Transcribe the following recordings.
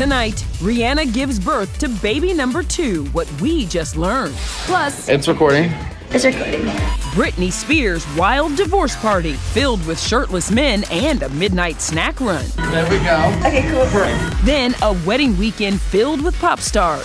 Tonight, Rihanna gives birth to baby number 2, what we just learned. Plus, It's recording. It's recording. Britney Spears' wild divorce party filled with shirtless men and a midnight snack run. There we go. Okay, cool. Then a wedding weekend filled with pop stars.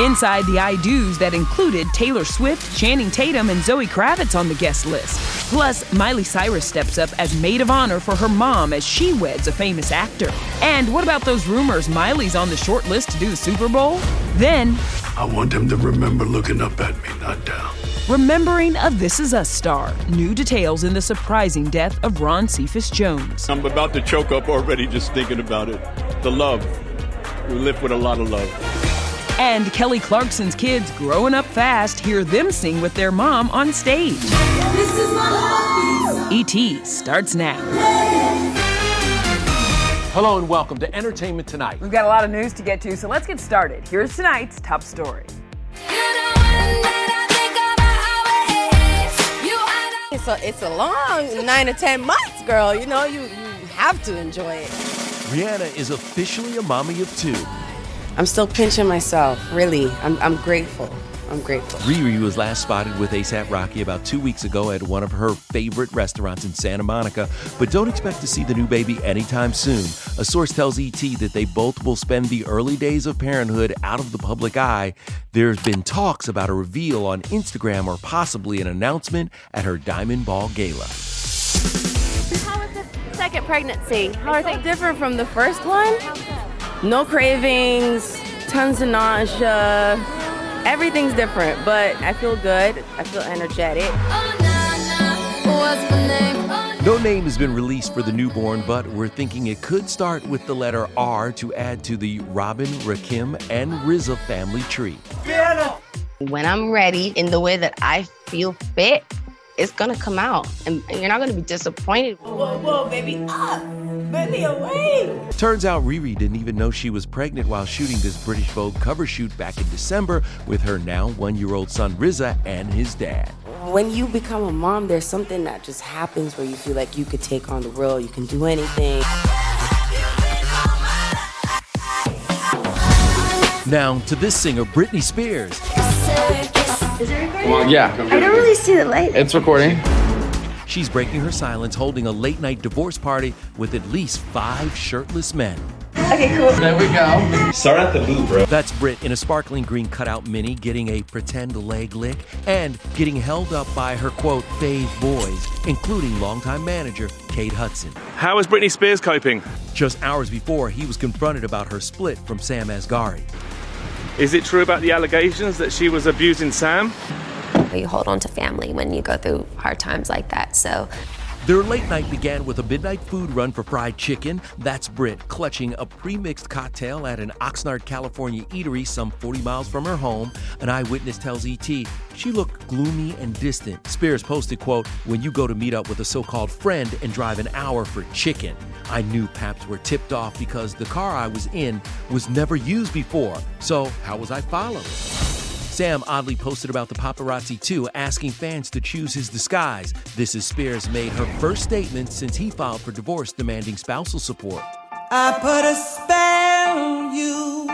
Inside the I do's that included Taylor Swift, Channing Tatum, and Zoe Kravitz on the guest list. Plus, Miley Cyrus steps up as maid of honor for her mom as she weds a famous actor. And what about those rumors Miley's on the short list to do the Super Bowl? Then, I want them to remember looking up at me, not down. remembering a This Is Us star. New details in the surprising death of Ron Cephas Jones. I'm about to choke up already just thinking about it. The love. We live with a lot of love. And Kelly Clarkson's kids growing up fast hear them sing with their mom on stage. E.T. starts now. Hello and welcome to Entertainment Tonight. We've got a lot of news to get to, so let's get started. Here's tonight's top story. It's a, it's a long nine to ten months, girl. You know, you, you have to enjoy it. Rihanna is officially a mommy of two. I'm still pinching myself, really. I'm, I'm grateful. I'm grateful. Riri was last spotted with ASAP Rocky about two weeks ago at one of her favorite restaurants in Santa Monica, but don't expect to see the new baby anytime soon. A source tells ET that they both will spend the early days of parenthood out of the public eye. There's been talks about a reveal on Instagram or possibly an announcement at her Diamond Ball Gala. How was the second pregnancy? How are things? Different from the first one. No cravings, tons of nausea. Everything's different, but I feel good. I feel energetic. No name has been released for the newborn, but we're thinking it could start with the letter R to add to the Robyn, Rakim, and RZA family tree. When I'm ready in the way that I feel fit, it's gonna come out, and, and you're not gonna be disappointed. Whoa, whoa, baby, up, baby, away. Turns out Riri didn't even know she was pregnant while shooting this British Vogue cover shoot back in December with her now one year old son RZA and his dad. When you become a mom, there's something that just happens where you feel like you could take on the world, you can do anything. Now to this singer, Britney Spears. Is it recording? Well, yeah. I don't really see the light. It's recording. She's breaking her silence, holding a late night divorce party with at least five shirtless men. Okay, cool. There we go. Start at the boo, bro. That's Brit in a sparkling green cutout mini getting a pretend leg lick and getting held up by her quote fave boys, including longtime manager Cade Hudson. How is Britney Spears coping? Just hours before, he was confronted about her split from Sam Asghari. Is it true about the allegations that she was abusing Sam? You hold on to family when you go through hard times like that. So their late night began with a midnight food run for fried chicken. That's Britt clutching a pre-mixed cocktail at an Oxnard, California eatery some 40 miles from her home. An eyewitness tells ET she looked gloomy and distant. Spears posted, quote, when you go to meet up with a so-called friend and drive an hour for chicken. I knew Paps were tipped off because the car I was in was never used before. So how was I followed? Sam oddly posted about the paparazzi too, asking fans to choose his disguise. This is Spears made her first statement since he filed for divorce, demanding spousal support. I put a spell on you.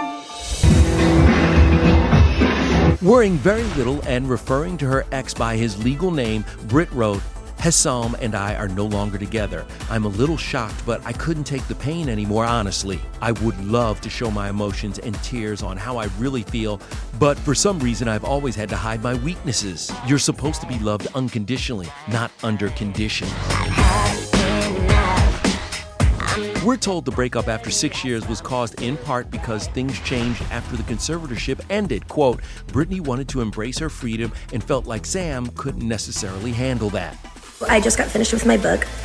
Worrying very little and referring to her ex by his legal name, Britt wrote, Hessam and I are no longer together. I'm a little shocked, but I couldn't take the pain anymore, honestly. I would love to show my emotions and tears on how I really feel, but for some reason I've always had to hide my weaknesses. You're supposed to be loved unconditionally, not under conditions. We're told the breakup after six years was caused in part because things changed after the conservatorship ended. Quote, Britney wanted to embrace her freedom and felt like Sam couldn't necessarily handle that. I just got finished with my book.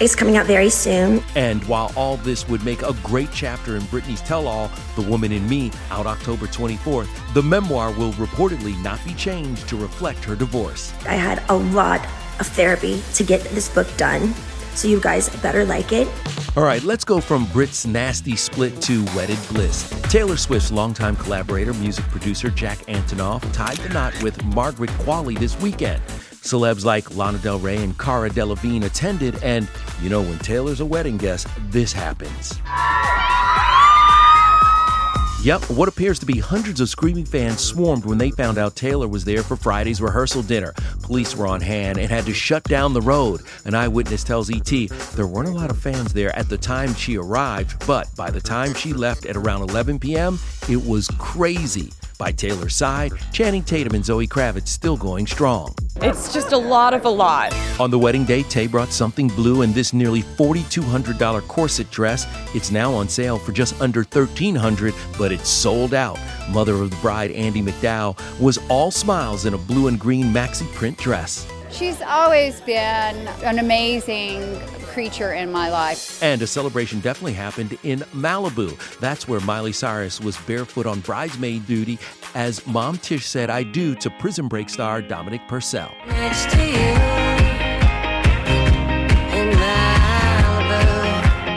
it's coming out very soon. And while all this would make a great chapter in Britney's tell all, The Woman in Me, out October 24th, the memoir will reportedly not be changed to reflect her divorce. I had a lot of therapy to get this book done, so you guys better like it. All right, let's go from Brit's nasty split to wedded bliss. Taylor Swift's longtime collaborator, music producer Jack Antonoff, tied the knot with Margaret Qualley this weekend. Celebs like Lana Del Rey and Cara Delevingne attended, and you know, when Taylor's a wedding guest, this happens. Yep, what appears to be hundreds of screaming fans swarmed when they found out Taylor was there for Friday's rehearsal dinner. Police were on hand and had to shut down the road. An eyewitness tells ET there weren't a lot of fans there at the time she arrived, but by the time she left at around 11 p.m., it was crazy. By Taylor's side, Channing Tatum and Zoe Kravitz still going strong. It's just a lot of a lot. On the wedding day, Tay brought something blue in this nearly $4,200 corset dress. It's now on sale for just under 1,300, but it's sold out. Mother of the bride, Andie MacDowell, was all smiles in a blue and green maxi print dress. She's always been an amazing creature in my life. And a celebration definitely happened in Malibu. That's where Miley Cyrus was barefoot on bridesmaid duty as Mom Tish said I do to Prison Break star Dominic Purcell.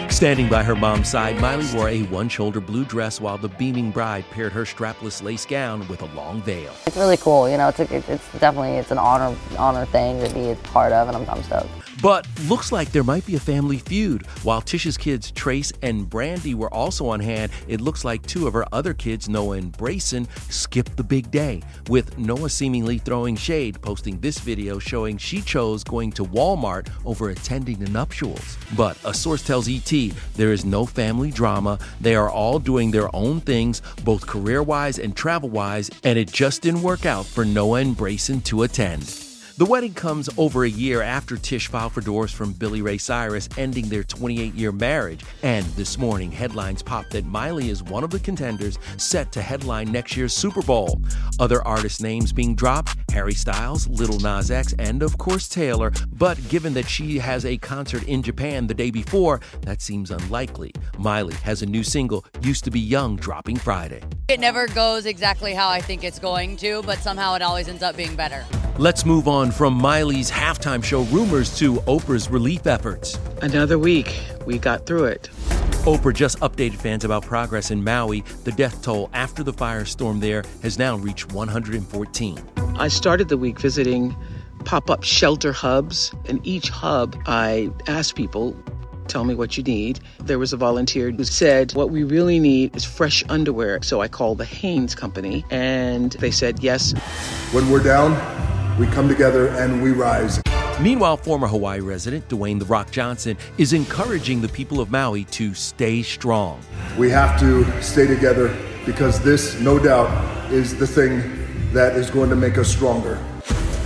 Standing by her mom's side, Miley wore a one-shoulder blue dress while the beaming bride paired her strapless lace gown with a long veil. It's really cool, you know. It's a, it's definitely it's an honor honor thing to be a part of, and I'm, I'm stoked. But looks like there might be a family feud. While Tish's kids Trace and Brandi were also on hand, it looks like two of her other kids, Noah and Braison, skipped the big day, with Noah seemingly throwing shade, posting this video showing she chose going to Walmart over attending the nuptials. But a source tells ET there is no family drama. They are all doing their own things, both career wise and travel wise, and it just didn't work out for Noah and Braison to attend. The wedding comes over a year after Tish filed for divorce from Billy Ray Cyrus, ending their 28 year marriage. And this morning, headlines pop that Miley is one of the contenders set to headline next year's Super Bowl. Other artist names being dropped Harry Styles, Lil Nas X, and of course Taylor. But given that she has a concert in Japan the day before, that seems unlikely. Miley has a new single, Used to Be Young, dropping Friday. It never goes exactly how I think it's going to, but somehow it always ends up being better. Let's move on from Miley's halftime show rumors to Oprah's relief efforts. Another week. We got through it. Oprah just updated fans about progress in Maui. The death toll after the firestorm there has now reached 114. I started the week visiting pop up shelter hubs. In each hub, I asked people, tell me what you need. There was a volunteer who said, What we really need is fresh underwear. So I called the Hanes Company and they said, Yes. When we're down, we come together and we rise. Meanwhile, former Hawaii resident Dwayne The Rock Johnson is encouraging the people of Maui to stay strong. We have to stay together because this, no doubt, is the thing that is going to make us stronger.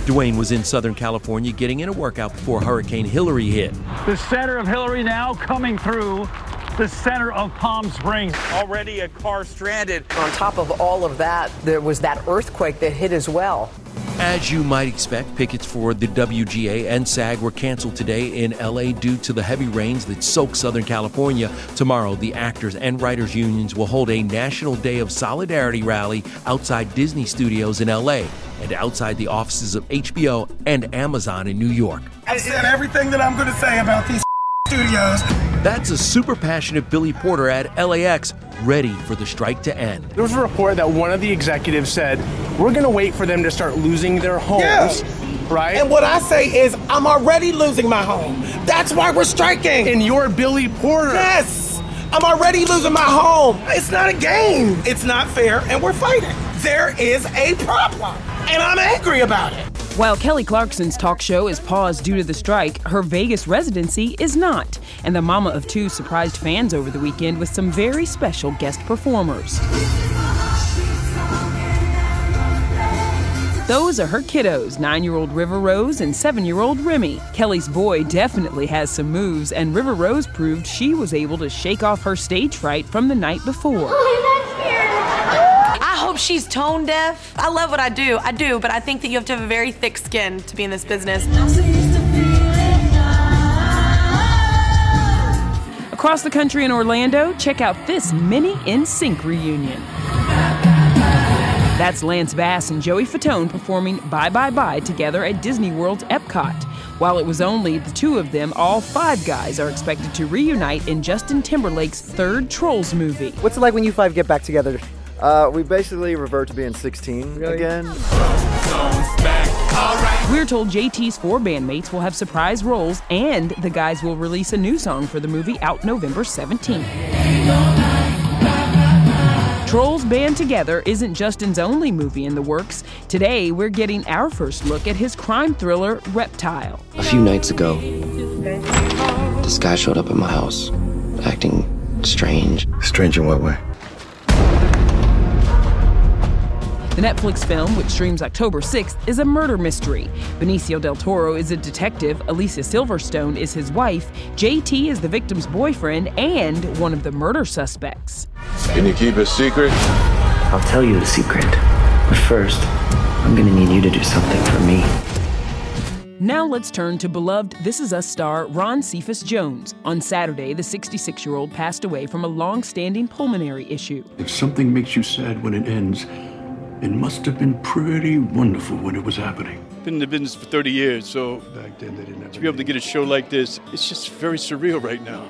Dwayne was in Southern California getting in a workout before Hurricane Hilary hit. The center of Hilary now coming through the center of Palm Springs. Already a car stranded. On top of all of that, there was that earthquake that hit as well. As you might expect, pickets for the WGA and SAG were canceled today in LA due to the heavy rains that soaked Southern California. Tomorrow, the actors and writers unions will hold a National Day of Solidarity rally outside Disney Studios in LA and outside the offices of HBO and Amazon in New York. I said everything that I'm going to say about these studios. That's a super passionate Billy Porter at LAX, ready for the strike to end. There was a report that one of the executives said, We're going to wait for them to start losing their homes. Yeah. Right? And what I say is, I'm already losing my home. That's why we're striking. And you're Billy Porter. Yes. I'm already losing my home. It's not a game. It's not fair, and we're fighting. There is a problem, and I'm angry about it. While Kelly Clarkson's talk show is paused due to the strike, her Vegas residency is not. And the mama of two surprised fans over the weekend with some very special guest performers. Those are her kiddos, nine year old River Rose and seven year old Remy. Kelly's boy definitely has some moves, and River Rose proved she was able to shake off her stage fright from the night before. Oh, Hope she's tone deaf. I love what I do. I do, but I think that you have to have a very thick skin to be in this business. Across the country in Orlando, check out this mini NSYNC reunion. That's Lance Bass and Joey Fatone performing Bye Bye Bye together at Disney World's Epcot. While it was only the two of them, all five guys are expected to reunite in Justin Timberlake's third Trolls movie. What's it like when you five get back together? Uh, we basically revert to being 16 really? again. We're told JT's four bandmates will have surprise roles, and the guys will release a new song for the movie out November 17th. Trolls Band Together isn't Justin's only movie in the works. Today, we're getting our first look at his crime thriller, Reptile. A few nights ago, this guy showed up at my house, acting strange. Strange in what way? The Netflix film, which streams October 6th, is a murder mystery. Benicio del Toro is a detective, Alicia Silverstone is his wife, JT is the victim's boyfriend, and one of the murder suspects. Can you keep a secret? I'll tell you the secret. But first, I'm gonna need you to do something for me. Now let's turn to beloved This Is Us star Ron Cephas Jones. On Saturday, the 66 year old passed away from a long standing pulmonary issue. If something makes you sad when it ends, it must have been pretty wonderful when it was happening. Been in the business for 30 years, so back then they didn't have to be able to get a show like this, it's just very surreal right now.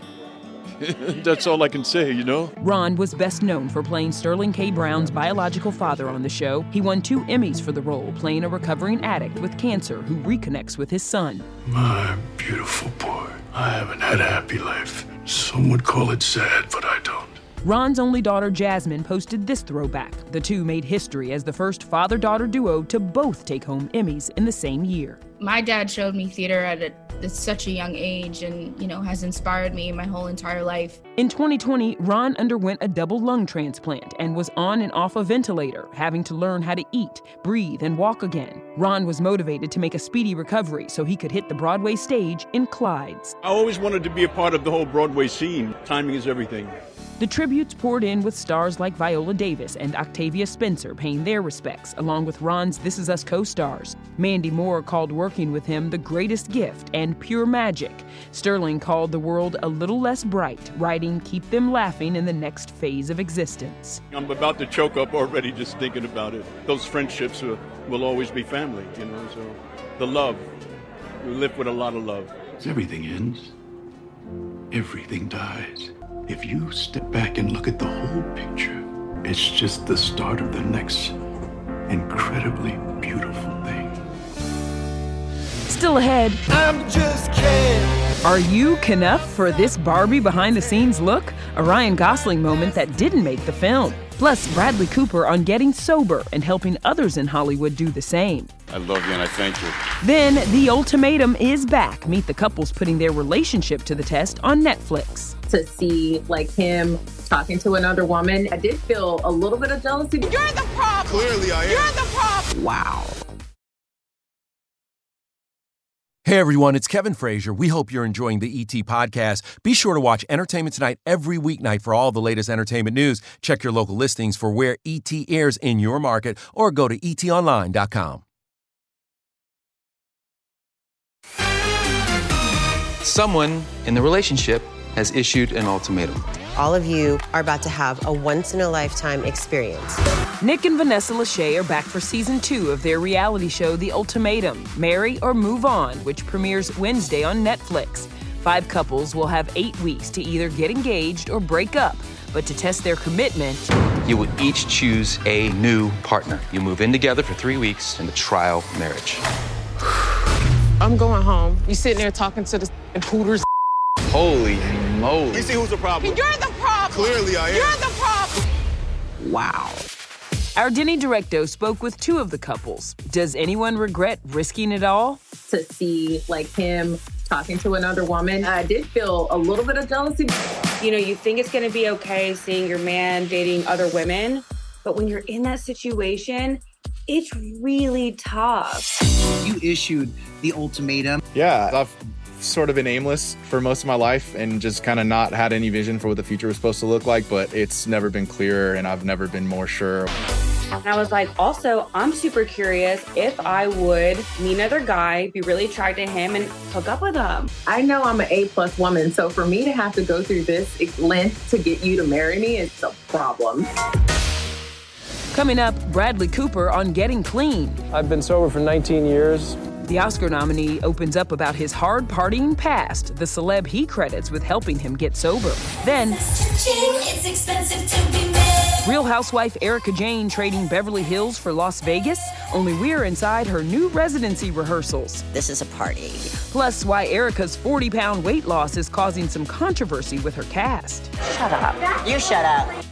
That's all I can say, you know? Ron was best known for playing Sterling K. Brown's biological father on the show. He won two Emmys for the role, playing a recovering addict with cancer who reconnects with his son. My beautiful boy. I haven't had a happy life. Some would call it sad, but I don't. Ron's only daughter Jasmine posted this throwback. The two made history as the first father daughter duo to both take home Emmys in the same year. My dad showed me theater at a such a young age and, you know, has inspired me my whole entire life. In 2020, Ron underwent a double lung transplant and was on and off a ventilator, having to learn how to eat, breathe, and walk again. Ron was motivated to make a speedy recovery so he could hit the Broadway stage in Clydes. I always wanted to be a part of the whole Broadway scene. Timing is everything. The tributes poured in with stars like Viola Davis and Octavia Spencer paying their respects, along with Ron's This Is Us co stars. Mandy Moore called working with him the greatest gift and pure magic. Sterling called the world a little less bright, writing Keep Them Laughing in the next phase of existence. I'm about to choke up already just thinking about it. Those friendships will, will always be family, you know, so the love. We live with a lot of love. Everything ends, everything dies. If you step back and look at the whole picture, it's just the start of the next incredibly beautiful thing. Still ahead. I'm just kidding. Are you Kenough for this Barbie behind the scenes look? A Ryan Gosling moment that didn't make the film. Plus, Bradley Cooper on getting sober and helping others in Hollywood do the same. I love you and I thank you. Then, The Ultimatum is back. Meet the couples putting their relationship to the test on Netflix. To see, like, him talking to another woman, I did feel a little bit of jealousy. You're the problem! Clearly, I am. You're the problem! Wow. Hey everyone, it's Kevin Frazier. We hope you're enjoying the ET podcast. Be sure to watch Entertainment Tonight every weeknight for all the latest entertainment news. Check your local listings for where ET airs in your market or go to etonline.com. Someone in the relationship has issued an ultimatum. All of you are about to have a once in a lifetime experience. Nick and Vanessa Lachey are back for season two of their reality show, The Ultimatum Marry or Move On, which premieres Wednesday on Netflix. Five couples will have eight weeks to either get engaged or break up. But to test their commitment, You will each choose a new partner. You move in together for three weeks in the trial marriage. I'm going home. You sitting there talking to the Hooters. Holy moly. You see who's the problem? You're the problem. Clearly I am. You're the problem. wow. Our Denny Directo spoke with two of the couples. Does anyone regret risking it all? To see like him talking to another woman, I did feel a little bit of jealousy. You know, you think it's going to be okay seeing your man dating other women, but when you're in that situation, it's really tough. You issued the ultimatum. Yeah, I've sort of been aimless for most of my life and just kind of not had any vision for what the future was supposed to look like, but it's never been clearer and I've never been more sure. And I was like, also, I'm super curious if I would meet another guy, be really attracted to him, and hook up with him. I know I'm an A plus woman, so for me to have to go through this length to get you to marry me is a problem. Coming up, Bradley Cooper on getting clean. I've been sober for 19 years. The Oscar nominee opens up about his hard partying past, the celeb he credits with helping him get sober. Then, Real housewife Erika Jayne trading Beverly Hills for Las Vegas, only we're inside her new residency rehearsals. This is a party. Plus, why Erika's 40 pound weight loss is causing some controversy with her cast. Shut up. You shut up.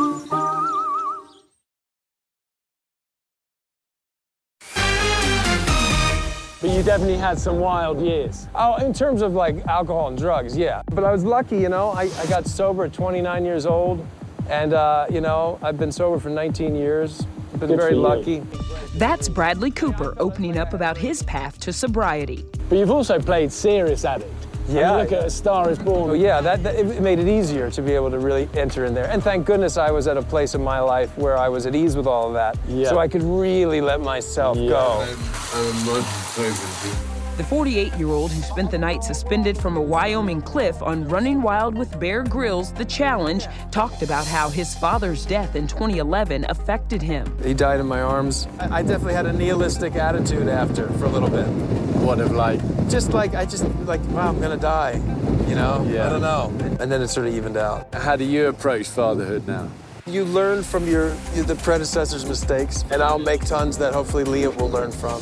You definitely had some wild years. Oh, in terms of like alcohol and drugs, yeah. But I was lucky, you know. I, I got sober at 29 years old, and uh, you know I've been sober for 19 years. Been Good very lucky. That's Bradley Cooper opening up about his path to sobriety. But you've also played serious addict. I mean, Yeah. look at A Star Is Born. Well, yeah, that, that it made it easier to be able to really enter in there. And thank goodness I was at a place in my life where I was at ease with all of that, Yeah. so I could really let myself go. The 48 year old who spent the night suspended from a Wyoming cliff on Running Wild with Bear Grylls The Challenge talked about how his father's death in 2011 affected him. He died in my arms. I I definitely had a nihilistic attitude after for a little bit. What if like? Just like I just like wow, I'm gonna die. You know? Yeah. I don't know. And then it sort of evened out. How do you approach fatherhood now? You learn from your the predecessor's mistakes, and I'll make tons that hopefully Lea will learn from.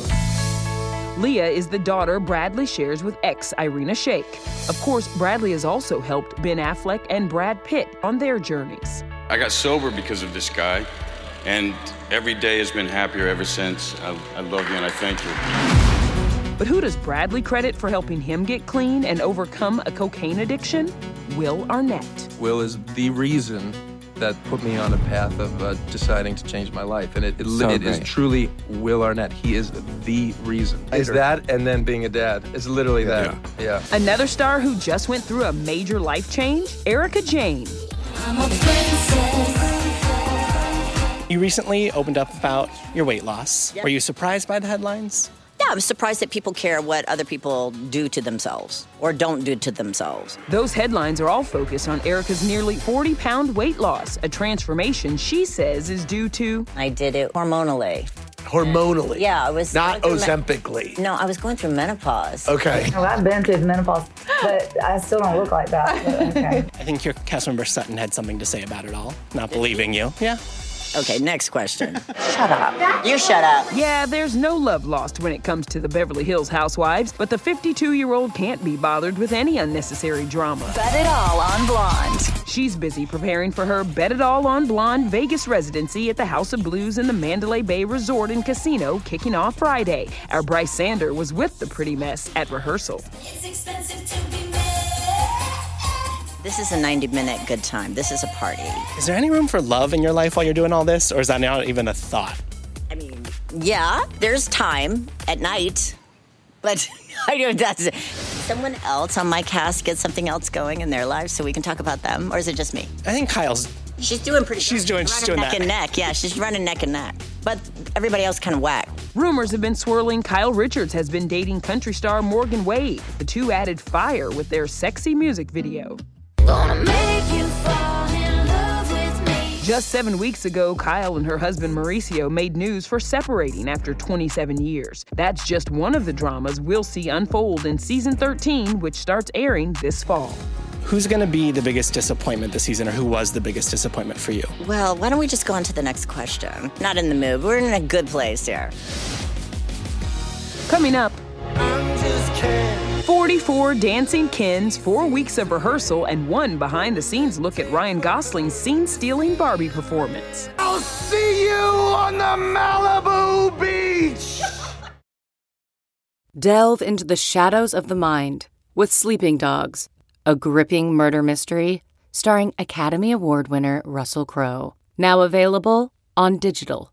Lea is the daughter Bradley shares with ex Irina Shayk. Of course, Bradley has also helped Ben Affleck and Brad Pitt on their journeys. I got sober because of this guy, and every day has been happier ever since. I, I love you and I thank you. But who does Bradley credit for helping him get clean and overcome a cocaine addiction? Will Arnett. Will is the reason that put me on a path of uh, deciding to change my life. And it, it, So it is truly Will Arnett. He is the reason. Is that and then being a dad. It's literally that. Yeah. Another star who just went through a major life change? Erika Jayne. You recently opened up about your weight loss. Were you surprised by the headlines? No, I'm surprised that people care what other people do to themselves or don't do to themselves. Those headlines are all focused on Erika's nearly 40 pound weight loss, a transformation she says is due to. I did it hormonally. Hormonally. Yeah, I was Not going through me- No, I was going through menopause. Okay. Well, I've been through menopause, but I still don't look like that. But okay. I think your cast member Sutton had something to say about it all, not believing you. Yeah. Okay, next question. Shut up. You shut up. Yeah, there's no love lost when it comes to the Beverly Hills housewives, but the 52 year old can't be bothered with any unnecessary drama. Bet it all on Blonde. She's busy preparing for her Bet It All on Blonde Vegas residency at the House of Blues in the Mandalay Bay Resort and Casino, kicking off Friday. Our Brice Sander was with the pretty mess at rehearsal. This is a 90 minute good time. This is a party. Is there any room for love in your life while you're doing all this, or is that not even a thought? I mean, yeah, there's time at night, but I know that's someone else on my cast get something else going in their lives so we can talk about them, or is it just me? I think Kyle's. She's doing pretty. She's doing. She's running doing neck that. and neck. Yeah, she's running neck and neck. But everybody else kind of whack. Rumors have been swirling Kyle Richards has been dating country star Morgan Wade. The two added fire with their sexy music video. Just seven weeks ago, Kyle and her husband Mauricio made news for separating after 27 years. That's just one of the dramas we'll see unfold in season 13, which starts airing this fall. Who's going to be the biggest disappointment this season, or who was the biggest disappointment for you? Well, why don't we just go on to the next question? Not in the mood. We're in a good place here. Coming up, 44 dancing Kens, four weeks of rehearsal, and one behind the scenes look at Ryan Gosling's scene stealing Barbie performance. I'll see you on the Malibu beach. Delve into the shadows of the mind with Sleeping Dogs, a gripping murder mystery starring Academy Award winner Russell Crowe. Now available on digital.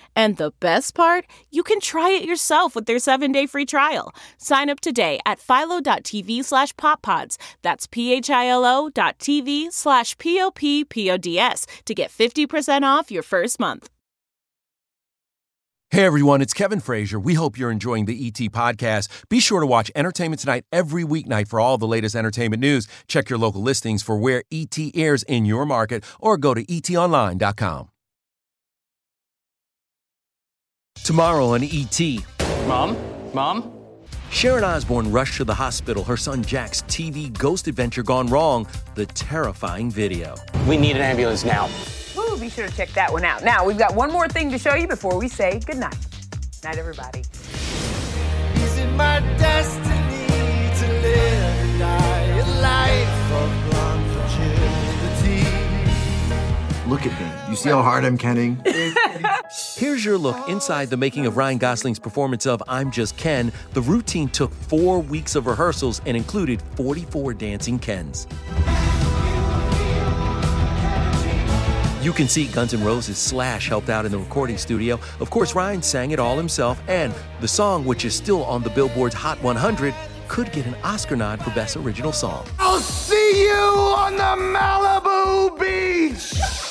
And the best part, you can try it yourself with their seven-day free trial. Sign up today at philo.tv slash poppods. That's p-h-i-l-o dot tv slash p-o-p-p-o-d-s to get 50% off your first month. Hey everyone, it's Kevin Frazier. We hope you're enjoying the ET podcast. Be sure to watch Entertainment Tonight every weeknight for all the latest entertainment news. Check your local listings for where ET airs in your market or go to etonline.com. Tomorrow on ET. Mom? Mom? Sharon Osbourne rushed to the hospital, her son Jack's TV ghost adventure gone wrong, the terrifying video. We need an ambulance now. Woo, be sure to check that one out. Now, we've got one more thing to show you before we say goodnight. Night, everybody. Is it my destiny to live a life Look at me. You see how hard I'm kenning? Here's your look inside the making of Ryan Gosling's performance of I'm Just Ken. The routine took four weeks of rehearsals and included 44 dancing Kens. You can see Guns N' Roses Slash helped out in the recording studio. Of course, Ryan sang it all himself, and the song, which is still on the Billboard's Hot 100, could get an Oscar nod for Best Original Song. I'll see you on the Malibu beach.